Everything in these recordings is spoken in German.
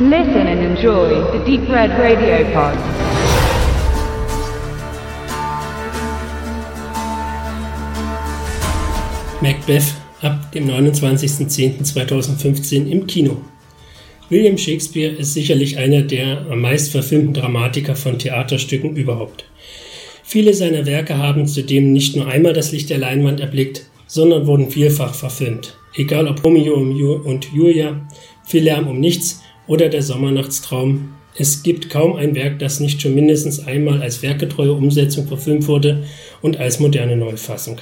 Listen and enjoy the Deep Red Radio Pod. Macbeth ab dem 29.10.2015 im Kino. William Shakespeare ist sicherlich einer der am meist verfilmten Dramatiker von Theaterstücken überhaupt. Viele seiner Werke haben zudem nicht nur einmal das Licht der Leinwand erblickt, sondern wurden vielfach verfilmt. Egal ob Romeo und Julia, Viel Lärm um nichts oder Der Sommernachtstraum. Es gibt kaum ein Werk, das nicht schon mindestens einmal als werketreue Umsetzung verfilmt wurde und als moderne Neufassung.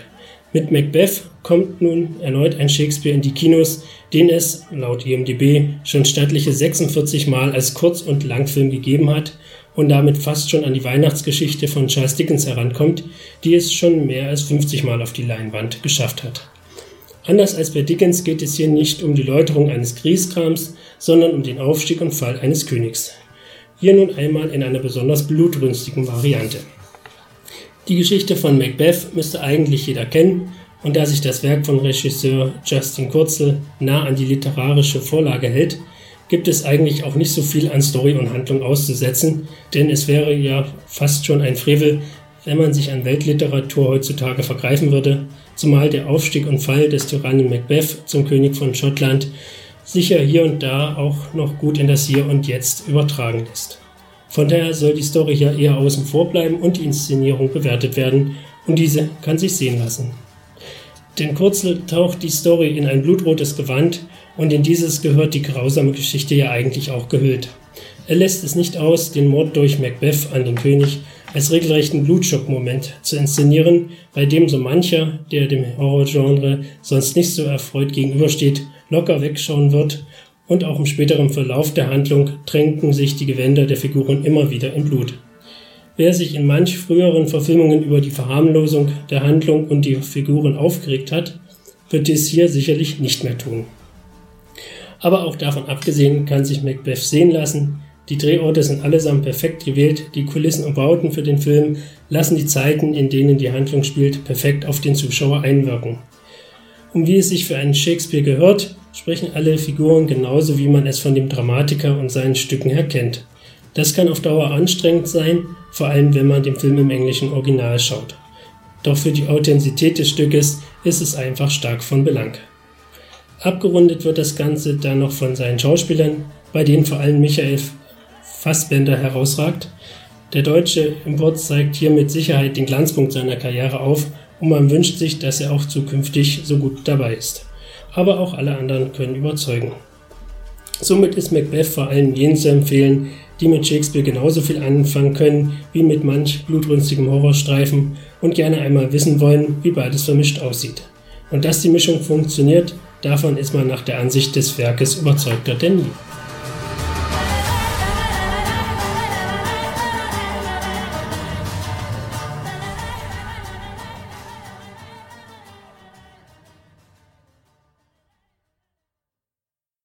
Mit Macbeth kommt nun erneut ein Shakespeare in die Kinos, den es, laut IMDb, schon stattliche 46 Mal als Kurz- und Langfilm gegeben hat und damit fast schon an die Weihnachtsgeschichte von Charles Dickens herankommt, die es schon mehr als 50 Mal auf die Leinwand geschafft hat. Anders als bei Dickens geht es hier nicht um die Läuterung eines Kriegskrams, sondern um den Aufstieg und Fall eines Königs. Hier nun einmal in einer besonders blutrünstigen Variante. Die Geschichte von Macbeth müsste eigentlich jeder kennen, und da sich das Werk von Regisseur Justin Kurzel nah an die literarische Vorlage hält, gibt es eigentlich auch nicht so viel an Story und Handlung auszusetzen, denn es wäre ja fast schon ein Frevel, wenn man sich an Weltliteratur heutzutage vergreifen würde, zumal der Aufstieg und Fall des Tyrannen Macbeth zum König von Schottland sicher hier und da auch noch gut in das Hier und Jetzt übertragen ist. Von daher soll die Story hier eher außen vor bleiben und die Inszenierung bewertet werden und diese kann sich sehen lassen. Denn Kurzel taucht die Story in ein blutrotes Gewand und in dieses gehört die grausame Geschichte ja eigentlich auch gehüllt. Er lässt es nicht aus, den Mord durch Macbeth an den König als regelrechten Blutschockmoment zu inszenieren, bei dem so mancher, der dem Horrorgenre sonst nicht so erfreut gegenübersteht, locker wegschauen wird und auch im späteren Verlauf der Handlung tränken sich die Gewänder der Figuren immer wieder in Blut. Wer sich in manch früheren Verfilmungen über die Verharmlosung der Handlung und die Figuren aufgeregt hat, wird dies hier sicherlich nicht mehr tun. Aber auch davon abgesehen kann sich Macbeth sehen lassen. Die Drehorte sind allesamt perfekt gewählt, die Kulissen und Bauten für den Film lassen die Zeiten, in denen die Handlung spielt, perfekt auf den Zuschauer einwirken. Und wie es sich für einen Shakespeare gehört, sprechen alle Figuren genauso, wie man es von dem Dramatiker und seinen Stücken her kennt. Das kann auf Dauer anstrengend sein, vor allem wenn man den Film im englischen Original schaut. Doch für die Authentizität des Stückes ist es einfach stark von Belang. Abgerundet wird das Ganze dann noch von seinen Schauspielern, bei denen vor allem Michael Fassbender herausragt. Der deutsche Import zeigt hier mit Sicherheit den Glanzpunkt seiner Karriere auf und man wünscht sich, dass er auch zukünftig so gut dabei ist aber auch alle anderen können überzeugen. Somit ist Macbeth vor allem jenen zu empfehlen, die mit Shakespeare genauso viel anfangen können wie mit manch blutrünstigem Horrorstreifen und gerne einmal wissen wollen, wie beides vermischt aussieht. Und dass die Mischung funktioniert, davon ist man nach der Ansicht des Werkes überzeugter denn nie.